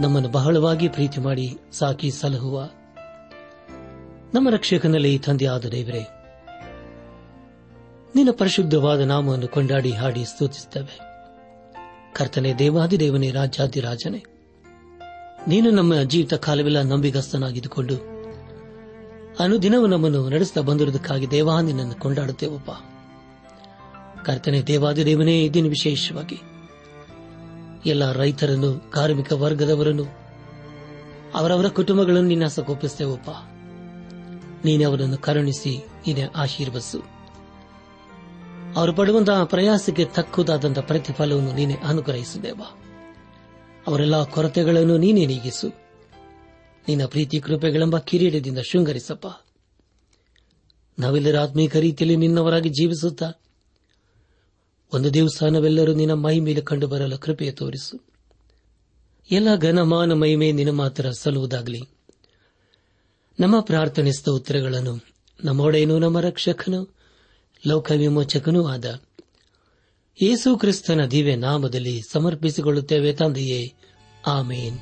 ನಮ್ಮನ್ನು ಬಹಳವಾಗಿ ಪ್ರೀತಿ ಮಾಡಿ ಸಾಕಿ ಸಲಹುವ. ನಮ್ಮ ರಕ್ಷಕನಲ್ಲಿ ತಂದೆಯಾದ ದೇವರೇ, ನಿನ್ನ ಪರಿಶುದ್ಧವಾದ ನಾಮವನ್ನು ಕೊಂಡಾಡಿ ಹಾಡಿ ಸ್ತುತಿಸುತ್ತೇವೆ. ಕರ್ತನೆ ದೇವಾದಿದೇವನೇ, ರಾಜಾದಿರಾಜನೇ, ನೀನು ನಮ್ಮ ಜೀವಿತ ಕಾಲವೆಲ್ಲ ನಂಬಿಗಸ್ತನಾಗಿದ್ದುಕೊಂಡು ಅನುದಿನವೂ ನಮ್ಮನ್ನು ನಡೆಸ್ತಾ ಬಂದಿರುವುದಕ್ಕಾಗಿ ದೇವಾ ನಿನ್ನನ್ನು ಕೊಂಡಾಡುತ್ತೇವಪ್ಪ. ಕರ್ತನೆ ದೇವಾದಿದೇವನೇ ಇದನ್ನು ವಿಶೇಷವಾಗಿ ಎಲ್ಲ ರೈತರನ್ನು, ಕಾರ್ಮಿಕ ವರ್ಗದವರನ್ನು, ಅವರವರ ಕುಟುಂಬಗಳನ್ನು ನಿನ್ನ ಸಕೋಪಿಸುತ್ತೇವಪ್ಪ ನೀನೆ ಅವರನ್ನು ಕರುಣಿಸಿ ನೀನೆ ಆಶೀರ್ವಸು ಅವರು ಪಡುವಂತಹ ಪ್ರಯಾಸಕ್ಕೆ ತಕ್ಕುದಾದಂತಹ ಪ್ರತಿಫಲವನ್ನು ನೀನೆ ಅನುಗ್ರಹಿಸಿದೇವ ಅವರೆಲ್ಲ ಕೊರತೆಗಳನ್ನು ನೀನೇ ನೀಗಿಸು. ನಿನ್ನ ಪ್ರೀತಿ ಕೃಪೆಗಳೆಂಬ ಕಿರೀಟದಿಂದ ಶೃಂಗರಿಸಪ್ಪ. ನಾವೆಲ್ಲರ ಆತ್ಮೀಕ ರೀತಿಯಲ್ಲಿ ನಿನ್ನವರಾಗಿ ಜೀವಿಸುತ್ತಾ ಒಂದು ದಿವಸ ನಾವೆಲ್ಲರೂ ನಿನ್ನ ಮೈ ಮೇಲೆ ಕಂಡು ಬರಲು, ಕೃಪೆಯ ತೋರಿಸು. ಎಲ್ಲ ಘನಮಾನ ಮಹಿಮೆ ನಿನ್ನ ಮಾತ್ರ ಸಲ್ಲುವುದಾಗಲಿ. ನಮ್ಮ ಪ್ರಾರ್ಥನೆ ಸ್ತೋತ್ರಗಳನ್ನು ನಮ್ಮೊಡೆಯನು ನಮ್ಮ ರಕ್ಷಕನು, ಲೋಕ ವಿಮೋಚಕನೂ ಆದ. ಯೇಸು ಕ್ರಿಸ್ತನ ದಿವ್ಯ ನಾಮದಲ್ಲಿ ಸಮರ್ಪಿಸಿಕೊಳ್ಳುತ್ತೇವೆ ತಂದೆಯೇ. ಆಮೇನ್.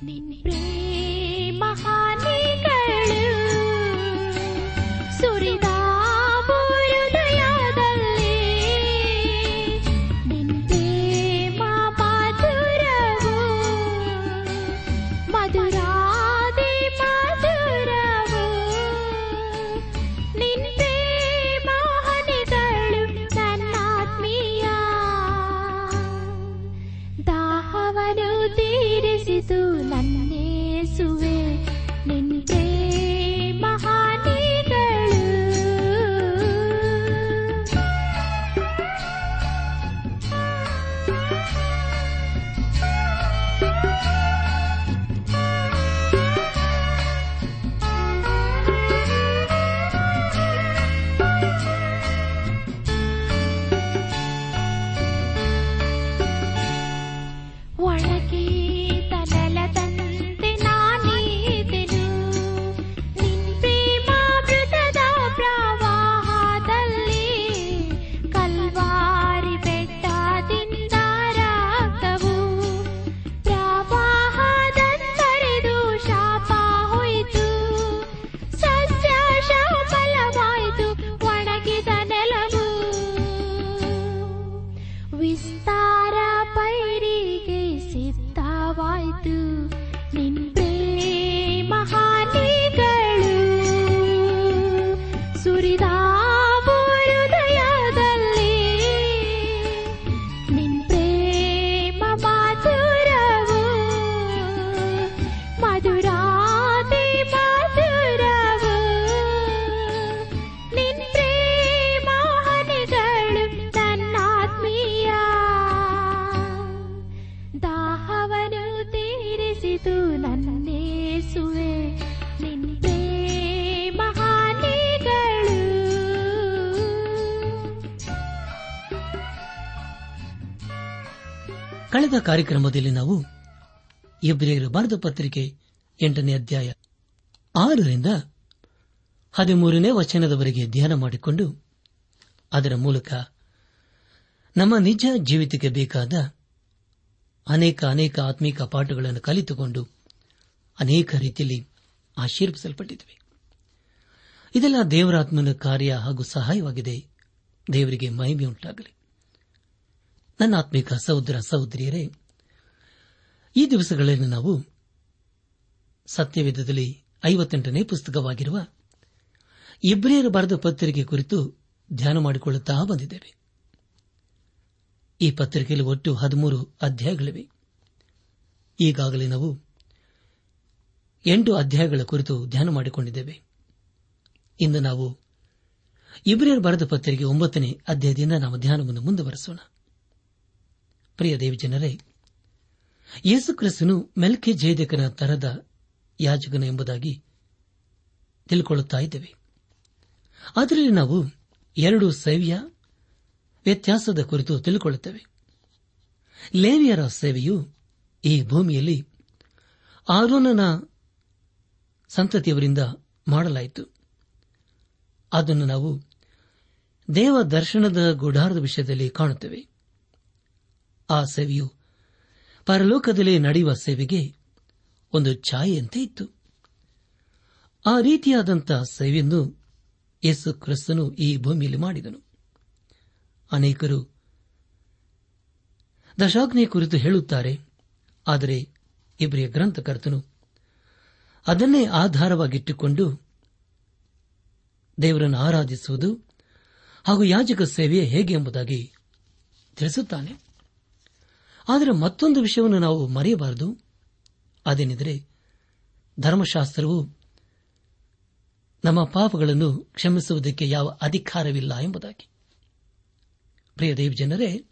ಕಾರ್ಯಕ್ರಮದಲ್ಲಿ ನಾವು ಇಬ್ರಿಯರ ಬರೆದ ಪತ್ರಿಕೆ ಎಂಟನೇ ಅಧ್ಯಾಯ ಆರರಿಂದ ಹದಿಮೂರನೇ ವಚನದವರೆಗೆ ಧ್ಯಾನ ಮಾಡಿಕೊಂಡು ಅದರ ಮೂಲಕ ನಮ್ಮ ನಿಜ ಜೀವಿತಕ್ಕೆ ಬೇಕಾದ ಅನೇಕ ಅನೇಕ ಆತ್ಮಿಕ ಪಾಠಗಳನ್ನು ಕಲಿತುಕೊಂಡು ಅನೇಕ ರೀತಿಯಲ್ಲಿ ಆಶೀರ್ವಿಸಲ್ಪಟ್ಟಿದ್ದೇವೆ. ಇದೆಲ್ಲ ದೇವರಾತ್ಮನ ಕಾರ್ಯ ಹಾಗೂ ಸಹಾಯವಾಗಿದೆ. ದೇವರಿಗೆ ಮಹಿಮೆಯುಂಟಾಗಲಿ. ನನ್ನ ಆತ್ಮಿಕ ಸಹೋದರ, ಸಹೋದರಿಯರೇ ಈ ದಿವಸಗಳಲ್ಲಿ ನಾವು ಸತ್ಯವೇಧದಲ್ಲಿ ಐವತ್ತೆಂಟನೇ ಪುಸ್ತಕವಾಗಿರುವ ಇಬ್ರಿಯರ ಬರೆದ ಪತ್ರಿಕೆ ಕುರಿತು ಧ್ಯಾನ ಮಾಡಿಕೊಳ್ಳುತ್ತಾ ಬಂದಿದ್ದೇವೆ. ಈ ಪತ್ರಿಕೆಯಲ್ಲಿ ಒಟ್ಟು ಹದಿಮೂರು ಅಧ್ಯಾಯಗಳಿವೆ. ಈಗಾಗಲೇ ನಾವು ಎಂಟು ಅಧ್ಯಾಯಗಳ ಕುರಿತು ಧ್ಯಾನ ಮಾಡಿಕೊಂಡಿದ್ದೇವೆ. ಇಂದು ನಾವು ಇಬ್ರಿಯರ್ ಬರೆದ ಪತ್ರಿಕೆ ಒಂಬತ್ತನೇ ಅಧ್ಯಾಯದಿಂದ ನಾವು ಧ್ಯಾನವನ್ನು ಮುಂದುವರೆಸೋಣ. ಪ್ರಿಯ ದೇವಜನರೇ ಯೇಸು ಕ್ರಿಸ್ತನು ಮೆಲ್ಕೆ ಜೇದಕನ ತರದ ಯಾಜಕನ ಎಂಬುದಾಗಿ ತಿಳ್ಕೊಳ್ಳುತ್ತಾ ಇದ್ದೇವೆ. ಅದರಲ್ಲಿ ನಾವು ಎರಡು ಸೇವೆಯ ವ್ಯತ್ಯಾಸದ ಕುರಿತು ತಿಳಿಕೊಳ್ಳುತ್ತೇವೆ. ಲೇವಿಯರ ಸೇವೆಯು ಈ ಭೂಮಿಯಲ್ಲಿ ಆರೋನನ ಸಂತತಿಯವರಿಂದ ಮಾಡಲಾಯಿತು. ಅದನ್ನು ನಾವು ದೇವ ದರ್ಶನದ ಗುಡಾರದ ವಿಷಯದಲ್ಲಿ ಕಾಣುತ್ತೇವೆ. ಆ ಸೇವೆಯು ಪರಲೋಕದಲ್ಲಿ ನಡೆಯುವ ಸೇವೆಗೆ ಒಂದು ಛಾಯೆಯಂತೆ ಇತ್ತು. ಆ ರೀತಿಯಾದಂತಹ ಸೇವೆಯನ್ನು ಯೇಸು ಕ್ರಿಸ್ತನು ಈ ಭೂಮಿಯಲ್ಲಿ ಮಾಡಿದನು. ಅನೇಕರು ದಶಾಜ್ಞೆ ಕುರಿತು ಹೇಳುತ್ತಾರೆ, ಆದರೆ ಇಬ್ಬರಿಯ ಗ್ರಂಥಕರ್ತನು ಅದನ್ನೇ ಆಧಾರವಾಗಿಟ್ಟುಕೊಂಡು ದೇವರನ್ನು ಆರಾಧಿಸುವುದು ಹಾಗೂ ಯಾಜಕ ಸೇವೆಯೇ ಹೇಗೆ ಎಂಬುದಾಗಿ ತಿಳಿಸುತ್ತಾನೆ. ಆದರೆ ಮತ್ತೊಂದು ವಿಷಯವನ್ನು ನಾವು ಮರೆಯಬಾರದು. ಅದೇನೆಂದರೆ ಧರ್ಮಶಾಸ್ತ್ರವು ನಮ್ಮ ಪಾಪಗಳನ್ನು ಕ್ಷಮಿಸುವುದಕ್ಕೆ ಯಾವ ಅಧಿಕಾರವಿಲ್ಲ ಎಂಬುದಾಗಿ. ಪ್ರಿಯ ದೇವ್ ಜನರೇ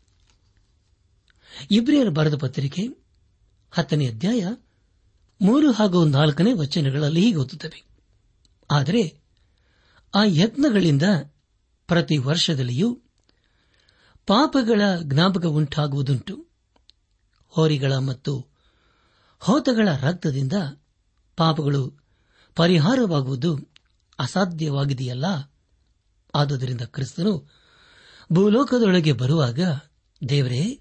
ಇಬ್ರಿಯರ ಬರೆದ ಪತ್ರಿಕೆ ಹತ್ತನೇ ಅಧ್ಯಾಯ ಮೂರು ಹಾಗೂ ನಾಲ್ಕನೇ ವಚನಗಳಲ್ಲಿ ಹೀಗೆ ಓದುತ್ತವೆ. ಆದರೆ ಆ ಯತ್ನಗಳಿಂದ ಪ್ರತಿ ವರ್ಷದಲ್ಲಿಯೂ ಪಾಪಗಳ ಜ್ಞಾಪಕ ಉಂಟಾಗುವುದುಂಟು. ಹೋರಿಗಳ ಮತ್ತು ಹೋತಗಳ ರಕ್ತದಿಂದ ಪಾಪಗಳು ಪರಿಹಾರವಾಗುವುದು ಅಸಾಧ್ಯವಾಗಿದೆಯಲ್ಲ? ಆದುದರಿಂದ ಕ್ರಿಸ್ತನು ಭೂಲೋಕದೊಳಗೆ ಬರುವಾಗ, ದೇವರೇ,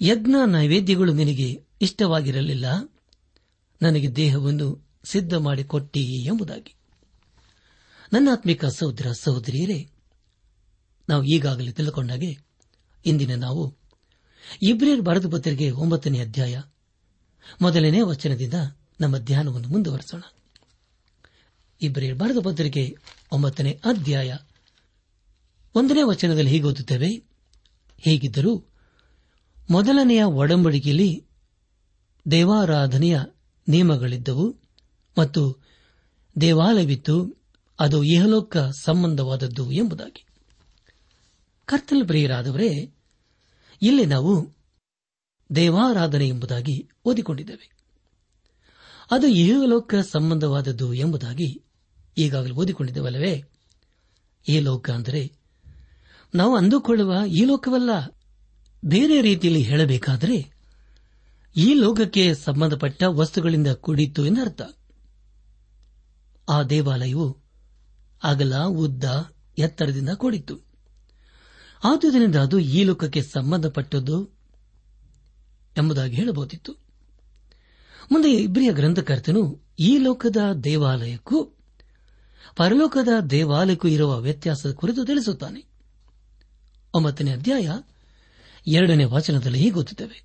ಯಜ್ಞ ನೈವೇದ್ಯಗಳು ನಿನಗೆ ಇಷ್ಟವಾಗಿರಲಿಲ್ಲ? ನನಗೆ ದೇಹವನ್ನು ಸಿದ್ಧ ಮಾಡಿಕೊಟ್ಟಿ ಎಂಬುದಾಗಿ. ನನ್ನಾತ್ಮಿಕ ಸಹೋದರ ಸಹೋದರಿಯರೇ, ನಾವು ಈಗಾಗಲೇ ತಿಳ್ಕೊಂಡಾಗೆ ಇಂದಿನ ನಾವು ಇಬ್ರಿಯರ್ ಬರೆದ ಪತ್ರಿಕೆ ಒಂಬತ್ತನೇ ಅಧ್ಯಾಯ ಮೊದಲನೇ ವಚನದಿಂದ ನಮ್ಮ ಧ್ಯಾನವನ್ನು ಮುಂದುವರೆಸೋಣ. ಇಬ್ರಿಯರ್ ಬರೆದ ಪತ್ರಿಕೆ ಒಂಬತ್ತನೇ ಅಧ್ಯಾಯ ಒಂದನೇ ವಚನದಲ್ಲಿ ಹೀಗೆ ಓದುತ್ತೇವೆ, ಹೀಗಿದ್ದರೂ ಮೊದಲನೆಯ ಒಡಂಬಡಿಕೆಯಲ್ಲಿ ದೇವಾರಾಧನೆಯ ನಿಯಮಗಳಿದ್ದವು ಮತ್ತು ದೇವಾಲಯವಿತ್ತು, ಅದು ಇಹಲೋಕ ಸಂಬಂಧವಾದದ್ದು ಎಂಬುದಾಗಿ. ಕರ್ತಲ್ ಪ್ರಿಯರಾದವರೇ ಇಲ್ಲಿ ನಾವು ದೇವಾರಾಧನೆ ಎಂಬುದಾಗಿ ಓದಿಕೊಂಡಿದ್ದೇವೆ. ಅದು ಇಹಲೋಕ ಸಂಬಂಧವಾದದ್ದು ಎಂಬುದಾಗಿ ಈಗಾಗಲೇ ಓದಿಕೊಂಡಿದ್ದೇವಲ್ಲವೇ? ಈ ಲೋಕ ಅಂದರೆ ನಾವು ಅಂದುಕೊಳ್ಳುವ ಈ ಲೋಕವಲ್ಲ. ಬೇರೆ ರೀತಿಯಲ್ಲಿ ಹೇಳಬೇಕಾದರೆ ಈ ಲೋಕಕ್ಕೆ ಸಂಬಂಧಪಟ್ಟ ವಸ್ತುಗಳಿಂದ ಕೂಡಿತ್ತು ಎಂದರ್ಥ. ಆ ದೇವಾಲಯವು ಅಗಲ, ಉದ್ದ, ಎತ್ತರದಿಂದ ಕೂಡಿತ್ತು. ಆದುದರಿಂದ ಅದು ಈ ಲೋಕಕ್ಕೆ ಸಂಬಂಧಪಟ್ಟದ್ದು ಎಂಬುದಾಗಿ ಹೇಳಬಹುದಿತ್ತು. ಮುಂದೆ ಇಬ್ರಿಯ ಗ್ರಂಥಕರ್ತನು ಈ ಲೋಕದ ದೇವಾಲಯಕ್ಕೂ, ಪರಲೋಕದ ದೇವಾಲಯಕ್ಕೂ ಇರುವ ವ್ಯತ್ಯಾಸದ ಕುರಿತು ತಿಳಿಸುತ್ತಾನೆ. ಒಂಬತ್ತನೇ ಅಧ್ಯಾಯ ಎರಡನೇ ವಚನದಲ್ಲಿ ಹೀಗೆ ಗೊತ್ತಿದ್ದೇವೆ.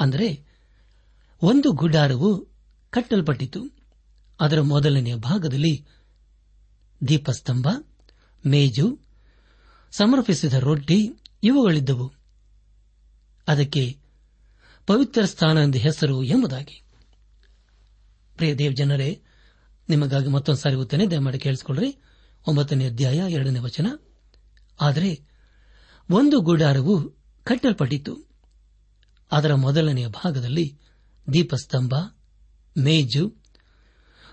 ಅಂದರೆ, ಒಂದು ಗುಡಾರವು ಕಟ್ಟಲ್ಪಟ್ಟಿತು ಅದರ ಮೊದಲನೆಯ ಭಾಗದಲ್ಲಿ ದೀಪಸ್ತಂಭ, ಮೇಜು ಸಮರ್ಪಿಸಿದ ರೊಟ್ಟಿ ಇವುಗಳಿದ್ದವು. ಅದಕ್ಕೆ ಪವಿತ್ರ ಸ್ಥಾನ ಎಂದು ಹೆಸರು ಎಂಬುದಾಗಿ. ಪ್ರಿಯ ದೇವ್ ಜನರೇ, ನಿಮಗಾಗಿ ಮತ್ತೊಂದು ಸಾರಿ ಓದ್ತೇನೆ ದಯಮಾಡಿ ಕೇಳಿಸಿಕೊಳ್ಳ್ರಿ. ಒಂಬತ್ತನೇ ಅಧ್ಯಾಯ, ಎರಡನೇ ವಚನ. ಆದರೆ ಒಂದು ಗುಡಾರವು ಕಟ್ಟಲ್ಪಟ್ಟಿತು ಅದರ ಮೊದಲನೆಯ ಭಾಗದಲ್ಲಿ ದೀಪಸ್ತಂಭ, ಮೇಜು,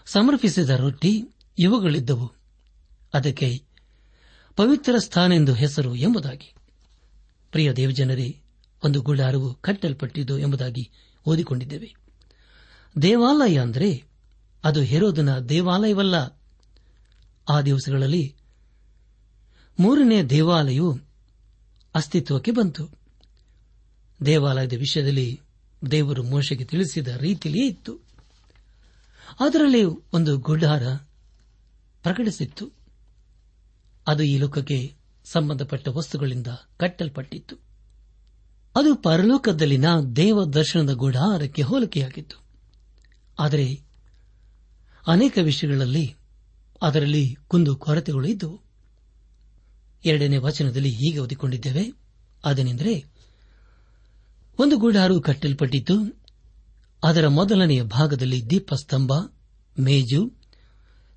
ಸಮರ್ಪಿಸಿದ ರೊಟ್ಟಿ ಇವುಗಳಿದ್ದವು. ಅದಕ್ಕೆ ಪವಿತ್ರ ಸ್ಥಾನ ಎಂದು ಹೆಸರು ಎಂಬುದಾಗಿ. ಪ್ರಿಯ ದೇವಜನರೇ, ಒಂದು ಗುಡಾರವು ಕಟ್ಟಲ್ಪಟ್ಟಿದ್ದು ಎಂಬುದಾಗಿ ಓದಿಕೊಂಡಿದ್ದೇವೆ. ದೇವಾಲಯ ಅಂದರೆ ಅದು ಹೆರೋದನ ದೇವಾಲಯವಲ್ಲ. ಆ ದಿವಸಗಳಲ್ಲಿ ಮೂರನೇ ದೇವಾಲಯವು ಅಸ್ತಿತ್ವಕ್ಕೆ ಬಂತು. ದೇವಾಲಯದ ವಿಷಯದಲ್ಲಿ ದೇವರು ಮೋಶೆಗೆ ತಿಳಿಸಿದ ರೀತಿಯಲ್ಲಿಯೇ ಇತ್ತು. ಅದರಲ್ಲಿ ಒಂದು ಗುಡ್ಡಾರ ಪ್ರಕಟಿಸಿತ್ತು. ಅದು ಈ ಲೋಕಕ್ಕೆ ಸಂಬಂಧಪಟ್ಟ ವಸ್ತುಗಳಿಂದ ಕಟ್ಟಲ್ಪಟ್ಟಿತ್ತು. ಅದು ಪರಲೋಕದಲ್ಲಿನ ದೇವ ದರ್ಶನದ ಗುಡಾರಕ್ಕೆ ಹೋಲಿಕೆಯಾಗಿತ್ತು. ಆದರೆ ಅನೇಕ ವಿಷಯಗಳಲ್ಲಿ ಅದರಲ್ಲಿ ಕುಂದು ಕೊರತೆಗಳು ಇದ್ದವು. ಎರಡನೇ ವಚನದಲ್ಲಿ ಹೀಗೆ ಓದಿಕೊಂಡಿದ್ದೇವೆ. ಅದೇನೆಂದರೆ, ಒಂದು ಗುಡಾರು ಕಟ್ಟಲ್ಪಟ್ಟಿತ್ತು ಅದರ ಮೊದಲನೆಯ ಭಾಗದಲ್ಲಿ ದೀಪಸ್ತಂಭ, ಮೇಜು,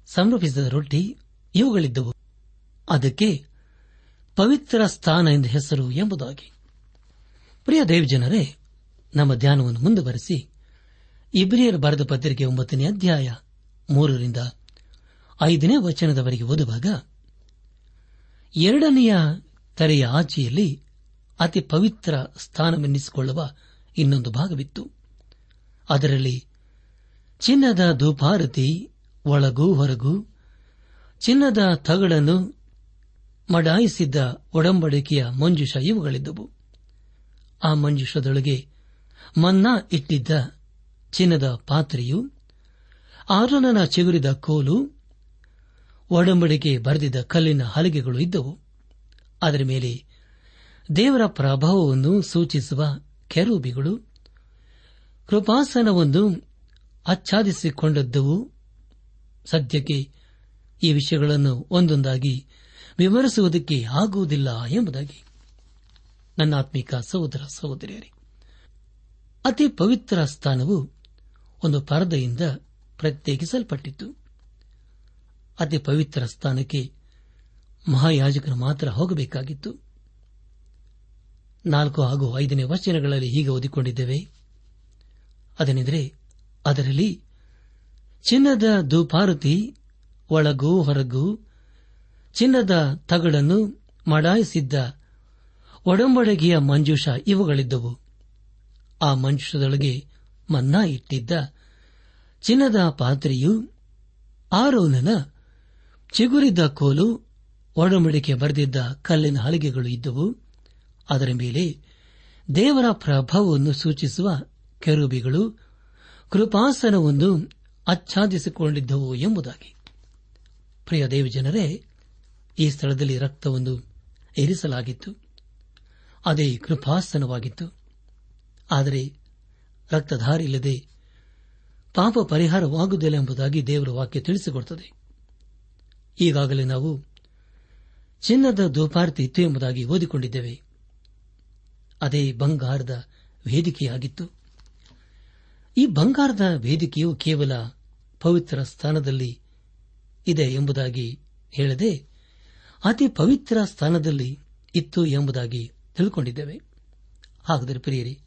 ಸಂರಕ್ಷಿಸಿದ ರೊಟ್ಟಿ, ಇವುಗಳಿದ್ದವು. ಅದಕ್ಕೆ ಪವಿತ್ರ ಸ್ಥಾನ ಎಂದು ಹೆಸರು ಎಂಬುದಾಗಿ. ಪ್ರಿಯ ದೇವಜನರೇ, ನಮ್ಮ ಧ್ಯಾನವನ್ನು ಮುಂದುವರೆಸಿ ಇಬ್ರಿಯರ್ ಬರೆದ ಪತ್ರಿಕೆ ಒಂಬತ್ತನೇ ಅಧ್ಯಾಯ ಮೂರರಿಂದ ಐದನೇ ವಚನದವರೆಗೆ ಓದುವಾಗ, ಎರಡನೆಯ ತೆರೆಯ ಆಚೆಯಲ್ಲಿ ಅತಿ ಪವಿತ್ರ ಸ್ಥಾನವೆನ್ನಿಸಿಕೊಳ್ಳುವ ಇನ್ನೊಂದು ಭಾಗವಿತ್ತು. ಅದರಲ್ಲಿ ಚಿನ್ನದ ಧೂಪಾರತಿ ಒಳಗೂ ಹೊರಗೂ ಚಿನ್ನದ ತಗಳನ್ನು ಮಡಾಯಿಸಿದ್ದ ಒಡಂಬಡಿಕೆಯ ಮಂಜುಷ ಇವುಗಳಿದ್ದವು. ಆ ಮಂಜುಷದೊಳಗೆ ಮನ್ನಾ ಇಟ್ಟಿದ್ದ ಚಿನ್ನದ ಪಾತ್ರೆಯು, ಆರೋನನ ಚಿಗುರಿದ ಕೋಲು, ಒಡಂಬಡಿಕೆ ಬರೆದಿದ್ದ ಕಲ್ಲಿನ ಹಲಿಗೆಗಳು ಇದ್ದವು. ಅದರ ಮೇಲೆ ದೇವರ ಪ್ರಭಾವವನ್ನು ಸೂಚಿಸುವ ಕೆರೂಬಿಗಳು ಕೃಪಾಸನವನ್ನು ಆಚ್ಛಾದಿಸಿಕೊಂಡದ್ದವು. ಸದ್ಯಕ್ಕೆ ಈ ವಿಷಯಗಳನ್ನು ಒಂದೊಂದಾಗಿ ವಿವರಿಸುವುದಕ್ಕೆ ಆಗುವುದಿಲ್ಲ ಎಂಬುದಾಗಿ. ನನ್ನ ಆತ್ಮಿಕ ಸಹೋದರ ಸಹೋದರಿಯರೇ, ಅತಿ ಪವಿತ್ರ ಸ್ಥಾನವು ಒಂದು ಪರದೆಯಿಂದ ಪ್ರತ್ಯೇಕಿಸಲ್ಪಟ್ಟಿತ್ತು. ಅತಿ ಪವಿತ್ರ ಸ್ಥಾನಕ್ಕೆ ಮಹಾಯಾಜಕರು ಮಾತ್ರ ಹೋಗಬೇಕಾಗಿತ್ತು. ನಾಲ್ಕು ಹಾಗೂ ಐದನೇ ವಚನಗಳಲ್ಲಿ ಹೀಗೆ ಓದಿಕೊಂಡಿದ್ದೇವೆ. ಅದನೆಂದರೆ, ಅದರಲ್ಲಿ ಚಿನ್ನದ ಧೂಪಾರತಿ, ಒಳಗೂ ಹೊರಗೂ ಚಿನ್ನದ ತಗಡನ್ನು ಮಡಾಯಿಸಿದ್ದ ಒಡಂಬಡಗಿಯ ಮಂಜುಷ ಇವುಗಳಿದ್ದವು. ಆ ಮಂಜುಷದೊಳಗೆ ಮನ್ನಾ ಇಟ್ಟಿದ್ದ ಚಿನ್ನದ ಪಾತ್ರೆಯು ಆರೋನನ ಚಿಗುರಿದ್ದ ಕೋಲು ಒಡಂಬಡಿಕೆ ಬರೆದಿದ್ದ ಕಲ್ಲಿನ ಹಲಿಗೆಗಳು ಇದ್ದವು. ಅದರ ಮೇಲೆ ದೇವರ ಪ್ರಭಾವವನ್ನು ಸೂಚಿಸುವ ಕೆರೂಬಿಗಳು ಕೃಪಾಸನವನ್ನು ಆಚ್ಛಾದಿಸಿಕೊಂಡಿದ್ದವು ಎಂಬುದಾಗಿ. ಪ್ರಿಯ ದೇವಜನರೇ ಈ ಸ್ಥಳದಲ್ಲಿ ರಕ್ತವನ್ನು ಏರಿಸಲಾಗಿತ್ತು ಅದೇ ಕೃಪಾಸನವಾಗಿತ್ತು. ಆದರೆ ರಕ್ತಧಾರಿಲ್ಲದೆ ಪಾಪ ಪರಿಹಾರವಾಗುವುದಿಲ್ಲ ಎಂಬುದಾಗಿ ದೇವರ ವಾಕ್ಯ ತಿಳಿಸಿಕೊಡುತ್ತದೆ. ಈಗಾಗಲೇ ನಾವು ಚಿನ್ನದ ದುಪಾರ್ತಿ ಇತ್ತು ಎಂಬುದಾಗಿ ಓದಿಕೊಂಡಿದ್ದೇವೆ. ಅದೇ ಬಂಗಾರದ ವೇದಿಕೆಯಾಗಿತ್ತು. ಈ ಬಂಗಾರದ ವೇದಿಕೆಯು ಕೇವಲ ಪವಿತ್ರ ಸ್ಥಾನದಲ್ಲಿ ಇದೆ ಎಂಬುದಾಗಿ ಹೇಳದೆ ಅತಿ ಪವಿತ್ರ ಸ್ಥಾನದಲ್ಲಿ ಇತ್ತು ಎಂಬುದಾಗಿ ತಿಳ್ಕೊಂಡಿದ್ದೇವೆ. ಹಾಗಾದರೆ ಪ್ರಿಯರಿ,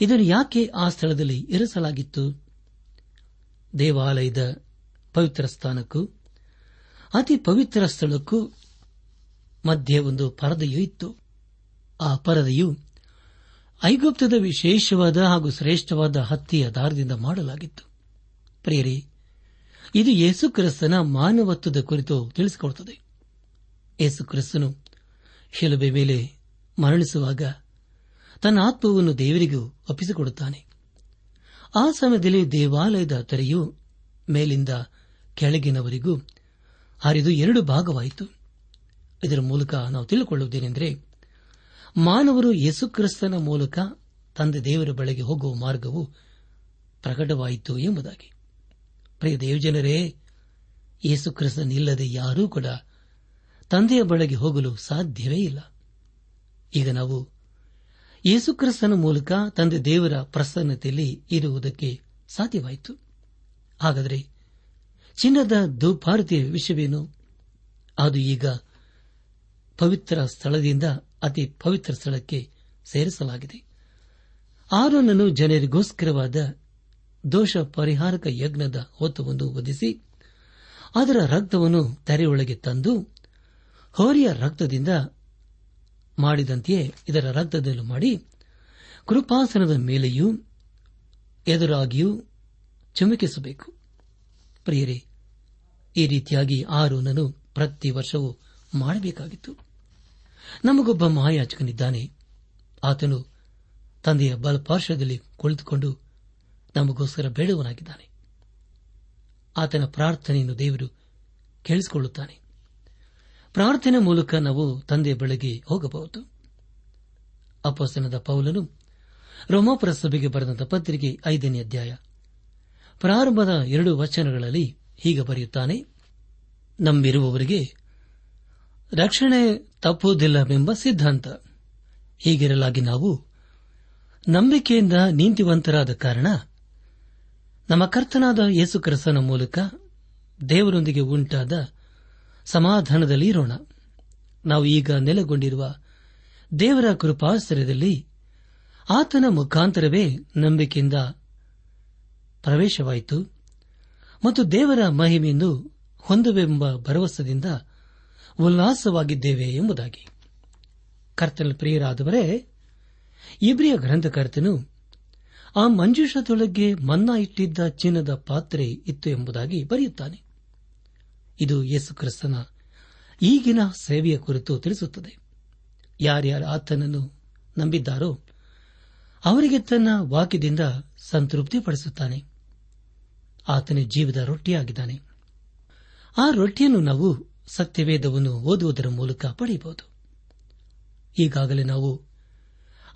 ಇದನ್ನು ಯಾಕೆ ಆ ಸ್ಥಳದಲ್ಲಿ ಇರಿಸಲಾಗಿತ್ತು? ದೇವಾಲಯದ ಪವಿತ್ರ ಸ್ಥಾನಕ್ಕೂ, ಅತಿ ಪವಿತ್ರ ಸ್ಥಳಕ್ಕೂ ಮಧ್ಯೆ ಒಂದು ಪರದೆಯೂ ಇತ್ತು. ಆ ಪರದೆಯು ಐಗುಪ್ತದ ವಿಶೇಷವಾದ ಹಾಗೂ ಶ್ರೇಷ್ಠವಾದ ಹತ್ತಿಯ ದಾರದಿಂದ ಮಾಡಲಾಗಿತ್ತು. ಪ್ರಿಯರಿ, ಇದು ಯೇಸುಕ್ರಿಸ್ತನ ಮಾನವತ್ವದ ಕುರಿತು ತಿಳಿಸಿಕೊಡುತ್ತದೆ. ಯೇಸುಕ್ರಿಸ್ತನು ಶಿಲುಬೆ ಮೇಲೆ ಮರಣಿಸುವಾಗ ತನ್ನ ಆತ್ಮವನ್ನು ದೇವರಿಗೂ ಒಪ್ಪಿಸಿಕೊಡುತ್ತಾನೆ. ಆ ಸಮಯದಲ್ಲಿ ದೇವಾಲಯದ ತೆರೆಯು ಮೇಲಿಂದ ಕೆಳಗಿನವರಿಗೂ ಹರಿದು ಎರಡು ಭಾಗವಾಯಿತು. ಇದರ ಮೂಲಕ ನಾವು ತಿಳಿದುಕೊಳ್ಳುವುದೇನೆಂದರೆ ಮಾನವರು ಯೇಸುಕ್ರಿಸ್ತನ ಮೂಲಕ ತಂದೆ ದೇವರ ಬಳಿಗೆ ಹೋಗುವ ಮಾರ್ಗವು ಪ್ರಕಟವಾಯಿತು ಎಂಬುದಾಗಿ. ಪ್ರಿಯ ದೇವಜನರೇ ಯೇಸುಕ್ರಿಸ್ತನಿಲ್ಲದೆ ಯಾರೂ ಕೂಡ ತಂದೆಯ ಬಳಿಗೆ ಹೋಗಲು ಸಾಧ್ಯವೇ ಇಲ್ಲ. ಈಗ ನಾವು ಯೇಸುಕ್ರಿಸ್ತನ ಮೂಲಕ ತಂದೆ ದೇವರ ಪ್ರಸನ್ನತೆಯಲ್ಲಿ ಇರುವುದಕ್ಕೆ ಸಾಧ್ಯವಾಯಿತು. ಹಾಗಾದರೆ ಚಿನ್ನದ ದುಪಾರತಿಯ ವಿಷಯವೇನು? ಅದು ಈಗ ಪವಿತ್ರ ಸ್ಥಳದಿಂದ ಅತಿ ಪವಿತ್ರ ಸ್ಥಳಕ್ಕೆ ಸೇರಿಸಲಾಗಿದೆ. ಆರೋನನ್ನು ಜನರಿಗೋಸ್ಕರವಾದ ದೋಷ ಪರಿಹಾರಕ ಯಜ್ಞದ ಹೊತ್ತವನ್ನು ಒದಿಸಿ ಅದರ ರಕ್ತವನ್ನು ತೆರೆಯೊಳಗೆ ತಂದು ಹೋರಿಯ ರಕ್ತದಿಂದ ಮಾಡಿದಂತೆಯೇ ಇದರ ರಕ್ತದಲ್ಲೂ ಮಾಡಿ ಕೃಪಾಸನದ ಮೇಲೆಯೂ ಎದುರಾಗಿಯೂ ಚುಮುಕಿಸಬೇಕು. ಪ್ರಿಯರೇ, ಈ ರೀತಿಯಾಗಿ ಆರೋನನು ಪ್ರತಿ ವರ್ಷವೂ ಮಾಡಬೇಕಾಗಿತ್ತು. ನಮಗೊಬ್ಬ ಮಹಾಯಾಚಕನಿದ್ದಾನೆ ಆತನು ತಂದೆಯ ಬಲಪಾರ್ಶ್ವದಲ್ಲಿ ಕುಳಿತುಕೊಂಡು ನಮಗೋಸ್ಕರ ಬೇಡವನಾಗಿದ್ದಾನೆ. ಆತನ ಪ್ರಾರ್ಥನೆಯನ್ನು ದೇವರು ಕೇಳಿಸಿಕೊಳ್ಳುತ್ತಾನೆ. ಪ್ರಾರ್ಥನೆ ಮೂಲಕ ನಾವು ತಂದೆ ಬೆಳಗ್ಗೆ ಹೋಗಬಹುದು. ಅಪಸನದ ಪೌಲನು ರೋಮಾಪುರ ಸಭೆಗೆ ಬರೆದಂತ ಪತ್ರಿಕೆ ಐದನೇ ಅಧ್ಯಾಯ ಪ್ರಾರಂಭದ ಎರಡು ವಚನಗಳಲ್ಲಿ ಹೀಗೆ ಬರೆಯುತ್ತಾನೆ, ನಂಬಿರುವವರಿಗೆ ರಕ್ಷಣೆ ತಪ್ಪುವುದಿಲ್ಲವೆಂಬ ಸಿದ್ಧಾಂತ. ಹೀಗಿರಲಾಗಿ ನಾವು ನಂಬಿಕೆಯಿಂದ ನೀತಿವಂತರಾದ ಕಾರಣ ನಮ್ಮ ಕರ್ತನಾದ ಯೇಸುಕ್ರಿಸ್ತನ ಮೂಲಕ ದೇವರೊಂದಿಗೆ ಉಂಟಾದ ಸಮಾಧಾನದಲ್ಲಿ ಇರೋಣ. ನಾವು ಈಗ ನೆಲೆಗೊಂಡಿರುವ ದೇವರ ಕೃಪಾಸ್ತ್ರದಲ್ಲಿ ಆತನ ಮುಖಾಂತರವೇ ನಂಬಿಕೆಯಿಂದ ಪ್ರವೇಶವಾಯಿತು ಮತ್ತು ದೇವರ ಮಹಿಮೆಯನ್ನು ಹೊಂದುವೆಂಬ ಭರವಸೆಯಿಂದ ಉಲ್ಲಾಸವಾಗಿದ್ದೇವೆ ಎಂಬುದಾಗಿ. ಕರ್ತನ ಪ್ರಿಯರಾದವರೇ, ಇಬ್ರಿಯ ಗ್ರಂಥಕರ್ತನು ಆ ಮಂಜೂಷದೊಳಗೆ ಮನ್ನಾ ಇಟ್ಟಿದ್ದ ಚಿನ್ನದ ಪಾತ್ರೆ ಇತ್ತು ಎಂಬುದಾಗಿ ಬರೆಯುತ್ತಾನೆ. ಇದು ಯೇಸುಕ್ರಿಸ್ತನ ಈಗಿನ ಸೇವೆಯ ಕುರಿತು ತಿಳಿಸುತ್ತದೆ. ಯಾರ್ಯಾರು ಆತನನ್ನು ನಂಬಿದ್ದಾರೋ ಅವರಿಗೆ ತನ್ನ ವಾಕ್ಯದಿಂದ ಸಂತೃಪ್ತಿಪಡಿಸುತ್ತಾನೆ. ಆತನ ಜೀವದ ರೊಟ್ಟಿಯಾಗಿದ್ದಾನೆ. ಆ ರೊಟ್ಟಿಯನ್ನು ನಾವು ಸತ್ಯವೇದವನ್ನು ಓದುವುದರ ಮೂಲಕ ಪಡೆಯಬಹುದು. ಈಗಾಗಲೇ ನಾವು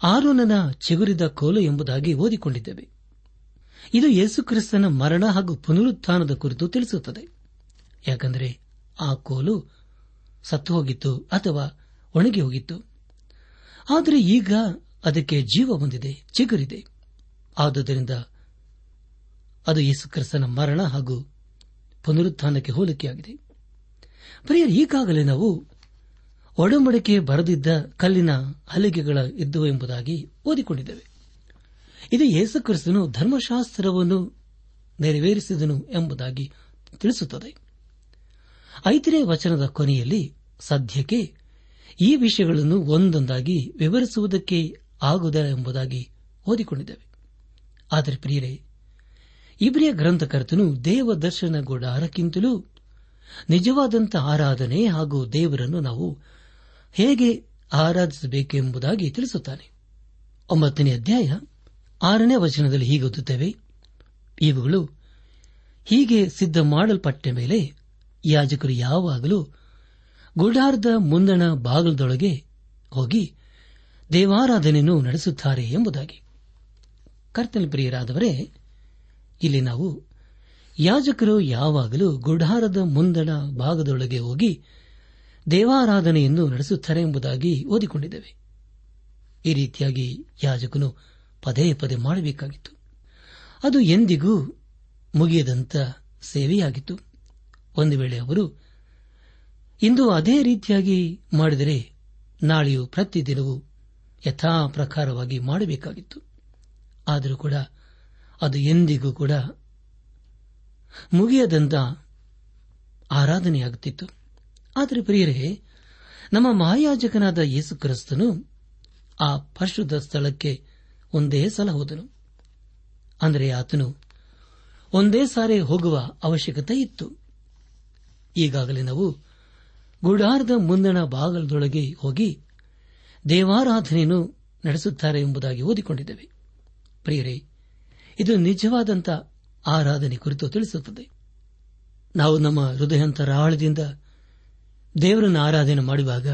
ಆರೋನನ ಚಿಗುರಿದ ಕೋಲು ಎಂಬುದಾಗಿ ಓದಿಕೊಂಡಿದ್ದೇವೆ. ಇದು ಯೇಸುಕ್ರಿಸ್ತನ ಮರಣ ಹಾಗೂ ಪುನರುತ್ಥಾನದ ಕುರಿತು ತಿಳಿಸುತ್ತದೆ. ಯಾಕೆಂದರೆ ಆ ಕೋಲು ಸತ್ತು ಹೋಗಿತ್ತು ಅಥವಾ ಒಣಗಿ ಹೋಗಿತ್ತು. ಆದರೆ ಈಗ ಅದಕ್ಕೆ ಜೀವ ಬಂದಿದೆ, ಚಿಗುರಿದೆ. ಆದುದರಿಂದ ಅದು ಯೇಸುಕ್ರಿಸ್ತನ ಮರಣ ಹಾಗೂ ಪುನರುತ್ಥಾನಕ್ಕೆ ಹೋಲಿಕೆಯಾಗಿದೆ. ಪ್ರಿಯರ್, ಈಗಾಗಲೇ ನಾವು ಒಡಂಬಡಿಕೆ ಬರೆದಿದ್ದ ಕಲ್ಲಿನ ಹಲಿಗೆಗಳ ಇದ್ದವು ಎಂಬುದಾಗಿ ಓದಿಕೊಂಡಿದ್ದೇವೆ. ಇದು ಯೇಸುಕ್ರಿಸ್ತನು ಧರ್ಮಶಾಸ್ತ್ರವನ್ನು ನೆರವೇರಿಸಿದನು ಎಂಬುದಾಗಿ ತಿಳಿಸುತ್ತದೆ. ಐದನೇ ವಚನದ ಕೊನೆಯಲ್ಲಿ ಸದ್ಯಕ್ಕೆ ಈ ವಿಷಯಗಳನ್ನು ಒಂದೊಂದಾಗಿ ವಿವರಿಸುವುದಕ್ಕೆ ಆಗುವುದಿಲ್ಲ ಎಂಬುದಾಗಿ ಓದಿಕೊಂಡಿದ್ದೇವೆ. ಆದರೆ ಪ್ರಿಯರೇ, ಇಬ್ರಿಯ ಗ್ರಂಥಕರ್ತನು ದೇವ ದರ್ಶನ ಗುಡಾರಕ್ಕಿಂತಲೂ ನಿಜವಾದಂಥ ಆರಾಧನೆ ಹಾಗೂ ದೇವರನ್ನು ನಾವು ಹೇಗೆ ಆರಾಧಿಸಬೇಕೆಂಬುದಾಗಿ ತಿಳಿಸುತ್ತಾನೆ. ಒಂಬತ್ತನೇ ಅಧ್ಯಾಯ ಆರನೇ ವಚನದಲ್ಲಿ ಹೀಗೆ ಓದುತ್ತೇವೆ, ಇವುಗಳು ಹೀಗೆ ಸಿದ್ಧ ಮಾಡಲ್ಪಟ್ಟ ಮೇಲೆ ಯಾಜಕರು ಯಾವಾಗಲೂ ಗುಡಾರದ ಮುಂದಣ ಬಾಗಿಲದೊಳಗೆ ಹೋಗಿ ದೇವಾರಾಧನೆಯನ್ನು ನಡೆಸುತ್ತಾರೆ ಎಂಬುದಾಗಿ. ಕರ್ತನ ಪ್ರಿಯರಾದವರೇ, ಇಲ್ಲಿ ನಾವು ಯಾಜಕರು ಯಾವಾಗಲೂ ಗುಡಾರದ ಮುಂದಣ ಭಾಗದೊಳಗೆ ಹೋಗಿ ದೇವಾರಾಧನೆಯನ್ನು ನಡೆಸುತ್ತಾರೆ ಎಂಬುದಾಗಿ ಓದಿಕೊಂಡಿದ್ದೇವೆ. ಈ ರೀತಿಯಾಗಿ ಯಾಜಕನು ಪದೇ ಪದೇ ಮಾಡಬೇಕಾಗಿತ್ತು. ಅದು ಎಂದಿಗೂ ಮುಗಿಯದಂತ ಸೇವೆಯಾಗಿತ್ತು. ಒಂದು ವೇಳೆ ಅವರು, ಇಂದು ಅದೇ ರೀತಿಯಾಗಿ ಮಾಡಿದರೆ ನಾಳೆಯೂ ಪ್ರತಿದಿನವೂ ಯಥಾಪ್ರಕಾರವಾಗಿ ಮಾಡಬೇಕಾಗಿತ್ತು. ಆದರೂ ಕೂಡ ಅದು ಎಂದಿಗೂ ಕೂಡ ಮುಗಿಯದಂತ ಆರಾಧನೆಯಾಗುತ್ತಿತ್ತು. ಆದರೆ ಪ್ರಿಯರೇ, ನಮ್ಮ ಮಹಾಯಾಜಕನಾದ ಯೇಸು ಕ್ರಿಸ್ತನು ಆ ಪರಿಶುದ್ಧ ಸ್ಥಳಕ್ಕೆ ಒಂದೇ ಸಲ ಹೋದನು. ಅಂದರೆ ಆತನು ಒಂದೇ ಸಾರಿ ಹೋಗುವ ಅವಶ್ಯಕತೆ ಇತ್ತು. ಈಗಾಗಲೇ ನಾವು ಗುಡಾರದ ಮುಂದಣ ಬಾಗಲದೊಳಗೆ ಹೋಗಿ ದೇವಾರಾಧನೆಯನ್ನು ನಡೆಸುತ್ತಾರೆ ಎಂಬುದಾಗಿ ಓದಿಕೊಂಡಿದ್ದೇವೆ. ಪ್ರಿಯರೇ, ಇದು ನಿಜವಾದಂಥ ಆರಾಧನೆ ಕುರಿತು ತಿಳಿಸುತ್ತದೆ. ನಾವು ನಮ್ಮ ಹೃದಯಂತರ ಆಳದಿಂದ ದೇವರನ್ನು ಆರಾಧನೆ ಮಾಡುವಾಗ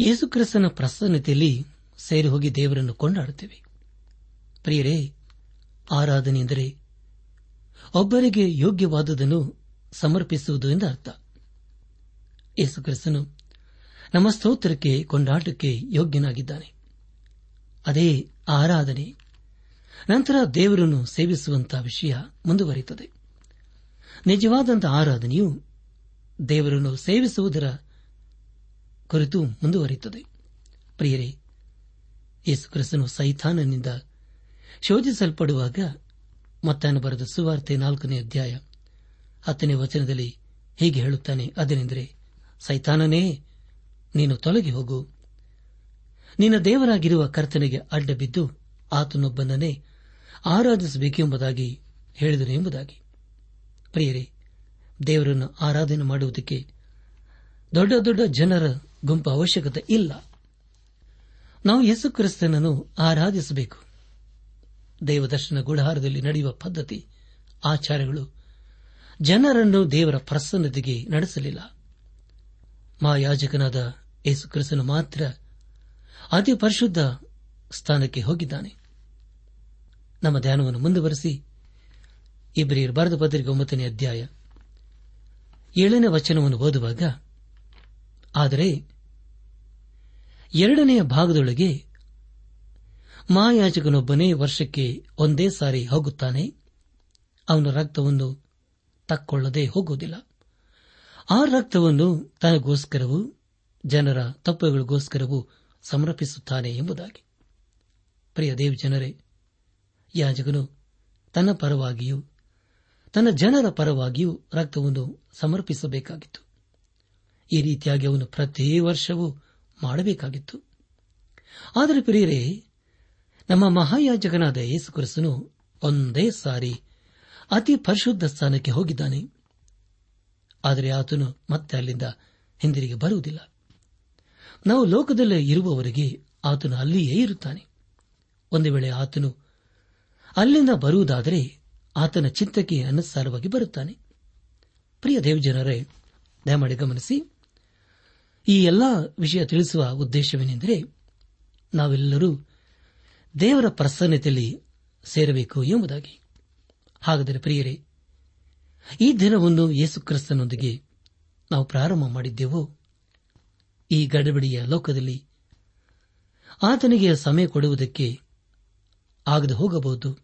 ಯೇಸುಕ್ರಿಸ್ತನ ಪ್ರಸನ್ನತೆಯಲ್ಲಿ ಸೇರಿ ಹೋಗಿ ದೇವರನ್ನು ಕೊಂಡಾಡುತ್ತೇವೆ. ಪ್ರಿಯರೇ, ಆರಾಧನೆ ಎಂದರೆ ಒಬ್ಬರಿಗೆ ಯೋಗ್ಯವಾದುದನ್ನು ಸಮರ್ಪಿಸುವುದು ಎಂದರ್ಥ ಯೇಸುಕ್ರಿಸ್ತನು ನಮ್ಮ ಸ್ತೋತ್ರಕ್ಕೆ, ಕೊಂಡಾಟಕ್ಕೆ ಯೋಗ್ಯನಾಗಿದ್ದಾನೆ. ಅದೇ ಆರಾಧನೆ. ನಂತರ ದೇವರನ್ನು ಸೇವಿಸುವಂತಹ ವಿಷಯ ಮುಂದುವರಿಯುತ್ತದೆ. ನಿಜವಾದಂತಹ ಆರಾಧನೆಯು ದೇವರನ್ನು ಸೇವಿಸುವುದರ ಕುರಿತು ಮುಂದುವರಿಯುತ್ತದೆ. ಪ್ರಿಯರೇ, ಯೇಸುಕ್ರಿಸ್ತನು ಸೈತಾನನಿಂದ ಶೋಧಿಸಲ್ಪಡುವಾಗ ಮತ್ತಾನು ಬರೆದ ಸುವಾರ್ತೆ ನಾಲ್ಕನೇ ಅಧ್ಯಾಯ ಹತ್ತನೇ ವಚನದಲ್ಲಿ ಹೀಗೆ ಹೇಳುತ್ತಾನೆ, ಅದನೆಂದರೆ, ಸೈತಾನನೇ, ನೀನು ತೊಲಗಿ ಹೋಗು. ನಿನ್ನ ದೇವರಾಗಿರುವ ಕರ್ತನಿಗೆ ಅಡ್ಡ ಬಿದ್ದು ಆತನೊಬ್ಬನನ್ನೇ ಆರಾಧಿಸಬೇಕೆಂಬುದಾಗಿ ಹೇಳಿದನು ಎಂಬುದಾಗಿ. ಪ್ರಿಯರೇ, ದೇವರನ್ನು ಆರಾಧನೆ ಮಾಡುವುದಕ್ಕೆ ದೊಡ್ಡ ದೊಡ್ಡ ಜನರ ಗುಂಪು ಅವಶ್ಯಕತೆ ಇಲ್ಲ. ನಾವು ಯೇಸು ಕ್ರಿಸ್ತನನ್ನು ಆರಾಧಿಸಬೇಕು. ದೇವದರ್ಶನ ಗುಡಹಾರದಲ್ಲಿ ನಡೆಯುವ ಪದ್ಧತಿ, ಆಚಾರಗಳು ಜನರನ್ನು ದೇವರ ಪ್ರಸನ್ನತೆಗೆ ನಡೆಸಲಿಲ್ಲ. ಮಾಯಾಜಕನಾದ ಯೇಸು ಕ್ರಿಸ್ತನು ಮಾತ್ರ ಅತಿ ಪರಿಶುದ್ಧ ಸ್ಥಾನಕ್ಕೆ ಹೋಗಿದ್ದಾನೆ. ನಮ್ಮ ಧ್ಯಾನವನ್ನು ಮುಂದುವರೆಸಿ ಇಬ್ಬರಿಯರು ಬರೆದ ಪತ್ರಿಕೆ ಒಂಬತ್ತನೇ ಅಧ್ಯಾಯ ಏಳನೇ ವಚನವನ್ನು ಓದುವಾಗ, ಆದರೆ ಎರಡನೆಯ ಭಾಗದೊಳಗೆ ಮಾಯಾಜಕನೊಬ್ಬನೇ ವರ್ಷಕ್ಕೆ ಒಂದೇ ಸಾರಿ ಹೋಗುತ್ತಾನೆ. ಅವನ ರಕ್ತವನ್ನು ತಕ್ಕೊಳ್ಳದೆ ಹೋಗುವುದಿಲ್ಲ. ಆ ರಕ್ತವನ್ನು ತನಗೋಸ್ಕರವೂ, ಜನರ ತಪ್ಪುಗಳಿಗೋಸ್ಕರವೂ ಸಮರ್ಪಿಸುತ್ತಾನೆ ಎಂಬುದಾಗಿ. ಪ್ರಿಯ ದೇವ್ ಜನರೇ ಯಾಜಕನು ತನ್ನ ಪರವಾಗಿಯೂ, ತನ್ನ ಜನರ ಪರವಾಗಿಯೂ ರಕ್ತವನ್ನು ಸಮರ್ಪಿಸಬೇಕಾಗಿತ್ತು. ಈ ರೀತಿಯಾಗಿ ಅವನು ಪ್ರತಿ ವರ್ಷವೂ ಮಾಡಬೇಕಾಗಿತ್ತು. ಆದರೆ ಪ್ರಿಯರೇ, ನಮ್ಮ ಮಹಾಯಾಜಕನಾದ ಯೇಸುಕ್ರಿಸ್ತನು ಒಂದೇ ಸಾರಿ ಅತಿ ಪರಿಶುದ್ಧ ಸ್ಥಾನಕ್ಕೆ ಹೋಗಿದ್ದಾನೆ. ಆದರೆ ಆತನು ಮತ್ತೆ ಅಲ್ಲಿಂದ ಹಿಂದಿರುಗಿ ಬರುವುದಿಲ್ಲ. ನಾವು ಲೋಕದಲ್ಲಿ ಇರುವವರೆಗೆ ಆತನು ಅಲ್ಲಿಯೇ ಇರುತ್ತಾನೆ. ಒಂದು ವೇಳೆ ಆತನು ಅಲ್ಲಿಂದ ಬರುವುದಾದರೆ ಆತನ ಚಿತ್ತಕ್ಕೆ ಅನುಸಾರವಾಗಿ ಬರುತ್ತಾನೆ. ಪ್ರಿಯ ದೇವಜನರೇ, ದಯಮಾಡಿ ಗಮನಿಸಿ. ಈ ಎಲ್ಲಾ ವಿಷಯ ತಿಳಿಸುವ ಉದ್ದೇಶವೇನೆಂದರೆ, ನಾವೆಲ್ಲರೂ ದೇವರ ಪ್ರಸನ್ನತೆಯಲ್ಲಿ ಸೇರಬೇಕು ಎಂಬುದಾಗಿ. ಹಾಗಾದರೆ ಪ್ರಿಯರೇ, ಈ ದಿನವನ್ನು ಯೇಸುಕ್ರಿಸ್ತನೊಂದಿಗೆ ನಾವು ಪ್ರಾರಂಭ ಮಾಡಿದ್ದೆವು. ಈ ಗಡಬಡಿಯ ಲೋಕದಲ್ಲಿ ಆತನಿಗೆ ಸಮಯ ಕೊಡುವುದಕ್ಕೆ ಆಗದೆ ಹೋಗಬಹುದು.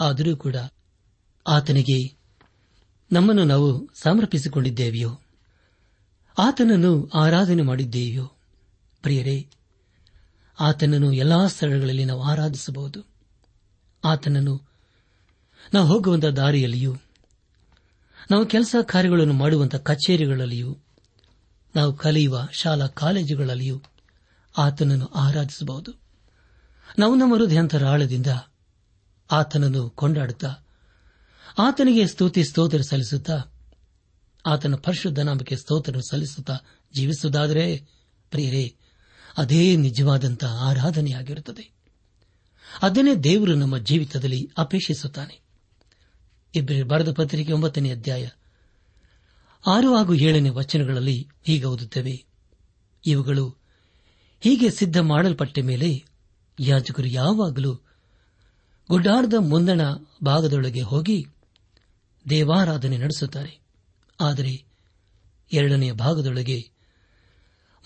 ಆದರೂ ಕೂಡ ಆತನಿಗೆ ನಮ್ಮನ್ನು ನಾವು ಸಮರ್ಪಿಸಿಕೊಂಡಿದ್ದೇವೆಯೋ? ಆತನನ್ನು ಆರಾಧನೆ ಮಾಡಿದ್ದೇವೆಯೋ? ಪ್ರಿಯರೇ, ಆತನನ್ನು ಎಲ್ಲಾ ಸ್ಥಳಗಳಲ್ಲಿ ನಾವು ಆರಾಧಿಸಬಹುದು. ಆತನನ್ನು ನಾವು ಹೋಗುವಂತಹ ದಾರಿಯಲ್ಲಿಯೂ, ನಾವು ಕೆಲಸ ಕಾರ್ಯಗಳನ್ನು ಮಾಡುವಂತಹ ಕಚೇರಿಗಳಲ್ಲಿಯೂ, ನಾವು ಕಲಿಯುವ ಶಾಲಾ ಕಾಲೇಜುಗಳಲ್ಲಿಯೂ ಆತನನ್ನು ಆರಾಧಿಸಬಹುದು. ನಾವು ನಮ್ಮ ಹೃದಯಾಂತರಾಳದಿಂದ ಆತನನ್ನು ಕೊಂಡಾಡುತ್ತಾ, ಆತನಿಗೆ ಸ್ತುತಿ, ಸ್ತೋತ್ರ ಸಲ್ಲಿಸುತ್ತಾ, ಆತನ ಪರಿಶುದ್ಧ ನಾಮಕ್ಕೆ ಸ್ತೋತ್ರ ಸಲ್ಲಿಸುತ್ತಾ ಜೀವಿಸುವುದಾದರೆ, ಪ್ರಿಯರೇ, ಅದೇ ನಿಜವಾದಂತಹ ಆರಾಧನೆಯಾಗಿರುತ್ತದೆ. ಅದನ್ನೇ ದೇವರು ನಮ್ಮ ಜೀವಿತದಲ್ಲಿ ಅಪೇಕ್ಷಿಸುತ್ತಾನೆ. ಇಬ್ಬರು ಬರೆದ ಪತ್ರಿಕೆ ಒಂಬತ್ತನೇ ಅಧ್ಯಾಯ. ಆರು ಹಾಗೂ ಏಳನೇ ವಚನಗಳಲ್ಲಿ ಹೀಗೆ ಓದುತ್ತವೆ. ಇವುಗಳು ಹೀಗೆ ಸಿದ್ಧ ಮಾಡಲ್ಪಟ್ಟ ಮೇಲೆ ಯಾಜಕರು ಯಾವಾಗಲೂ ಗುಡ್ಡಾರದ ಮುಂದಣ ಭಾಗದೊಳಗೆ ಹೋಗಿ ದೇವಾರಾಧನೆ ನಡೆಸುತ್ತಾರೆ. ಆದರೆ ಎರಡನೆಯ ಭಾಗದೊಳಗೆ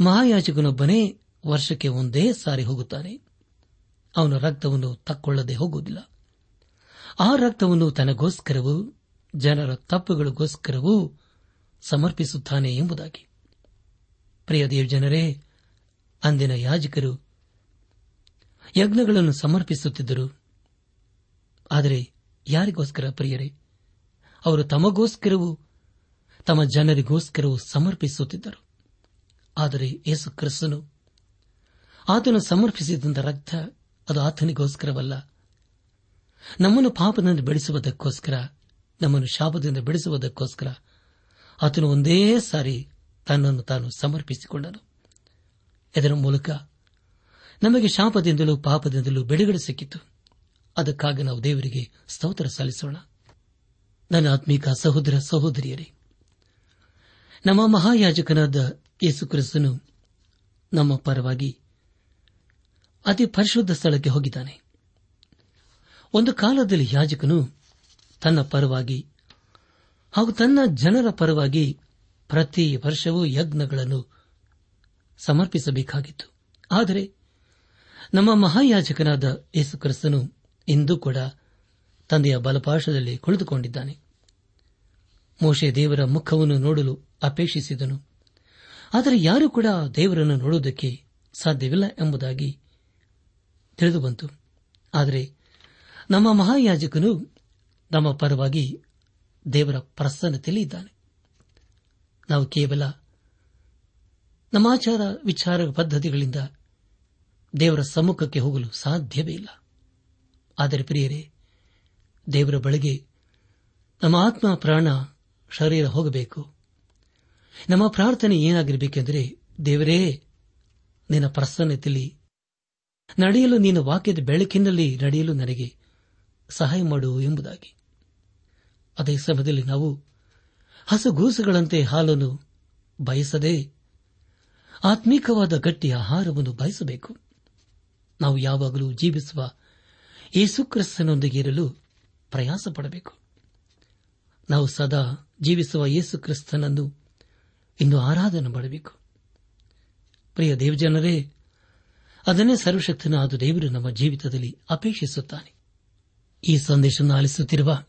ಮಹಾಯಾಜಕನೊಬ್ಬನೇ ವರ್ಷಕ್ಕೆ ಒಂದೇ ಸಾರಿ ಹೋಗುತ್ತಾನೆ. ಅವನ ರಕ್ತವನ್ನು ತಕ್ಕೊಳ್ಳದೆ ಹೋಗುವುದಿಲ್ಲ. ಆ ರಕ್ತವನ್ನು ತನಗೋಸ್ಕರವೂ, ಜನರ ತಪ್ಪುಗಳಿಗೋಸ್ಕರವೂ ಸಮರ್ಪಿಸುತ್ತಾನೆ ಎಂಬುದಾಗಿ. ಪ್ರಿಯ ದೇವಜನರೇ, ಅಂದಿನ ಯಾಜಕರು ಯಜ್ಞಗಳನ್ನು ಸಮರ್ಪಿಸುತ್ತಿದ್ದರು. ಆದರೆ ಯಾರಿಗೋಸ್ಕರ ಪ್ರಿಯರೇ? ಅವರು ತಮಗೋಸ್ಕರವೂ, ತಮ್ಮ ಜನರಿಗೋಸ್ಕರವೂ ಸಮರ್ಪಿಸುತ್ತಿದ್ದರು. ಆದರೆ ಯೇಸು ಕ್ರಿಸ್ತನು ಆತನು ಸಮರ್ಪಿಸಿದಂತ ರಕ್ತ ಅದು ಆತನಿಗೋಸ್ಕರವಲ್ಲ. ನಮ್ಮನ್ನು ಪಾಪದಿಂದ ಬೆಳೆಸುವುದಕ್ಕೋಸ್ಕರ ನಮ್ಮನ್ನು ಶಾಪದಿಂದ ಬೆಳೆಸುವುದಕ್ಕೋಸ್ಕರ ಆತನು ಒಂದೇ ಸಾರಿ ತನ್ನನ್ನು ತಾನು ಸಮರ್ಪಿಸಿಕೊಂಡನು. ಇದರ ಮೂಲಕ ನಮಗೆ ಶಾಪದಿಂದಲೂ ಪಾಪದಿಂದಲೂ ಬಿಡುಗಡೆ ಸಿಕ್ಕಿತು. ಅದಕ್ಕಾಗಿ ನಾವು ದೇವರಿಗೆ ಸ್ತೋತ್ರ ಸಲ್ಲಿಸೋಣ. ನನ್ನ ಆತ್ಮೀಕ ಸಹೋದರ ಸಹೋದರಿಯರೇ, ನಮ್ಮ ಮಹಾಯಾಜಕನಾದ ಯೇಸು ಕ್ರಿಸ್ತನು ನಮ್ಮ ಪರವಾಗಿ ಅತಿ ಪರಿಶುದ್ಧ ಸ್ಥಳಕ್ಕೆ ಹೋಗಿದ್ದಾನೆ. ಒಂದು ಕಾಲದಲ್ಲಿ ಯಾಜಕನು ತನ್ನ ಪರವಾಗಿ ಹಾಗೂ ತನ್ನ ಜನರ ಪರವಾಗಿ ಪ್ರತಿ ವರ್ಷವೂ ಯಜ್ಞಗಳನ್ನು ಸಮರ್ಪಿಸಬೇಕಾಗಿತ್ತು. ಆದರೆ ನಮ್ಮ ಮಹಾಯಾಜಕನಾದ ಯೇಸು ಕ್ರಿಸ್ತನು ಇಂದೂ ಕೂಡ ತಂದೆಯ ಬಲಪಾಶದಲ್ಲಿ ಕುಳಿತುಕೊಂಡಿದ್ದಾನೆ. ಮೋಶೆ ದೇವರ ಮುಖವನ್ನು ನೋಡಲು ಅಪೇಕ್ಷಿಸಿದನು. ಆದರೆ ಯಾರೂ ಕೂಡ ದೇವರನ್ನು ನೋಡುವುದಕ್ಕೆ ಸಾಧ್ಯವಿಲ್ಲ ಎಂಬುದಾಗಿ ತಿಳಿದುಬಂತು. ಆದರೆ ನಮ್ಮ ಮಹಾಯಾಜಕನು ನಮ್ಮ ಪರವಾಗಿ ದೇವರ ಪ್ರಸನ್ನತೆಯಲ್ಲಿ ಇದ್ದಾನೆ. ನಾವು ಕೇವಲ ನಮಾಚಾರ ವಿಚಾರ ಪದ್ಧತಿಗಳಿಂದ ದೇವರ ಸಮ್ಮುಖಕ್ಕೆ ಹೋಗಲು ಸಾಧ್ಯವೇ ಇಲ್ಲ. ಆದರೆ ಪ್ರಿಯರೇ, ದೇವರ ಬಳಿಗೆ ನಮ್ಮ ಆತ್ಮ ಪ್ರಾಣ ಶರೀರ ಹೋಗಬೇಕು. ನಮ್ಮ ಪ್ರಾರ್ಥನೆ ಏನಾಗಿರಬೇಕೆಂದರೆ, ದೇವರೇ, ನಿನ್ನ ಪ್ರಸನ್ನತೆಯಲ್ಲಿ ನಡೆಯಲು ನೀನು ವಾಕ್ಯದ ಬೆಳಕಿನಲ್ಲಿ ನಡೆಯಲು ನನಗೆ ಸಹಾಯ ಮಾಡು ಎಂಬುದಾಗಿ. ಅದೇ ಸಮಯದಲ್ಲಿ ನಾವು ಹಸುಗೂಸುಗಳಂತೆ ಹಾಲನ್ನು ಬಯಸದೆ ಆತ್ಮೀಕವಾದ ಗಟ್ಟಿ ಆಹಾರವನ್ನು ಬಯಸಬೇಕು. ನಾವು ಯಾವಾಗಲೂ ಜೀವಿಸುವ ಯೇಸುಕ್ರಿಸ್ತನೊಂದಿಗೆ ಇರಲು ಪ್ರಯಾಸ ಪಡಬೇಕು ನಾವು ಸದಾ ಜೀವಿಸುವ ಯೇಸುಕ್ರಿಸ್ತನನ್ನು ಇಂದು ಆರಾಧನೆ ಮಾಡಬೇಕು. ಪ್ರಿಯ ದೇವಜನರೇ, ಅದನ್ನೇ ಸರ್ವಶಕ್ತನಾದ ದೇವರು ನಮ್ಮ ಜೀವಿತದಲ್ಲಿ ಅಪೇಕ್ಷಿಸುತ್ತಾನೆ. ಈ ಸಂದೇಶ ಆಲಿಸುತ್ತಿರುವ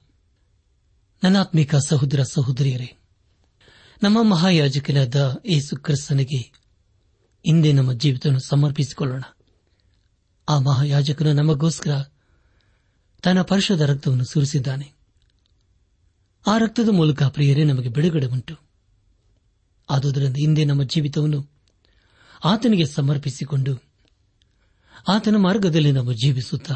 ನನಾತ್ಮಿಕ ಸಹೋದರ ಸಹೋದರಿಯರೇ, ನಮ್ಮ ಮಹಾಯಾಜಕನಾದ ಯೇಸು ಕ್ರಿಸ್ತನಿಗೆ ಇಂದೇ ನಮ್ಮ ಜೀವಿತವನ್ನು ಸಮರ್ಪಿಸಿಕೊಳ್ಳೋಣ. ಆ ಮಹಾಯಾಜಕನು ನಮಗೋಸ್ಕರ ತನ್ನ ಪರಿಶುದ್ಧ ರಕ್ತವನ್ನು ಸುರಿಸಿದ್ದಾನೆ. ಆ ರಕ್ತದ ಮೂಲಕ ಪ್ರಿಯರೇ, ನಮಗೆ ಬಿಡುಗಡೆ ಉಂಟು. ಆದುದರಿಂದ ಹಿಂದೆ ನಮ್ಮ ಜೀವಿತವನ್ನು ಆತನಿಗೆ ಸಮರ್ಪಿಸಿಕೊಂಡು ಆತನ ಮಾರ್ಗದಲ್ಲಿ ನಾವು ಜೀವಿಸುತ್ತಾ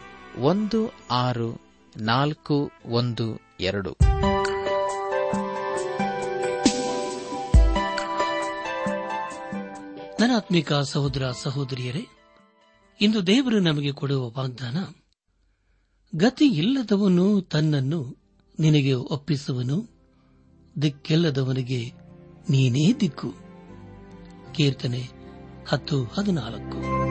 ಒಂದು ಆರು ನಾಲ್ಕು ಒಂದು ಎರಡು. ಧನಾತ್ಮಿಕ ಸಹೋದರ ಸಹೋದರಿಯರೇ, ಇಂದು ದೇವರು ನಮಗೆ ಕೊಡುವ ವಾಗ್ದಾನ ಗತಿ ಇಲ್ಲದವನು ತನ್ನನ್ನು ನಿನಗೆ ಒಪ್ಪಿಸುವನು, ದಿಕ್ಕೆಲ್ಲದವನಿಗೆ ನೀನೇ ದಿಕ್ಕು. ಕೀರ್ತನೆ ಹತ್ತು ಹದಿನಾಲ್ಕು.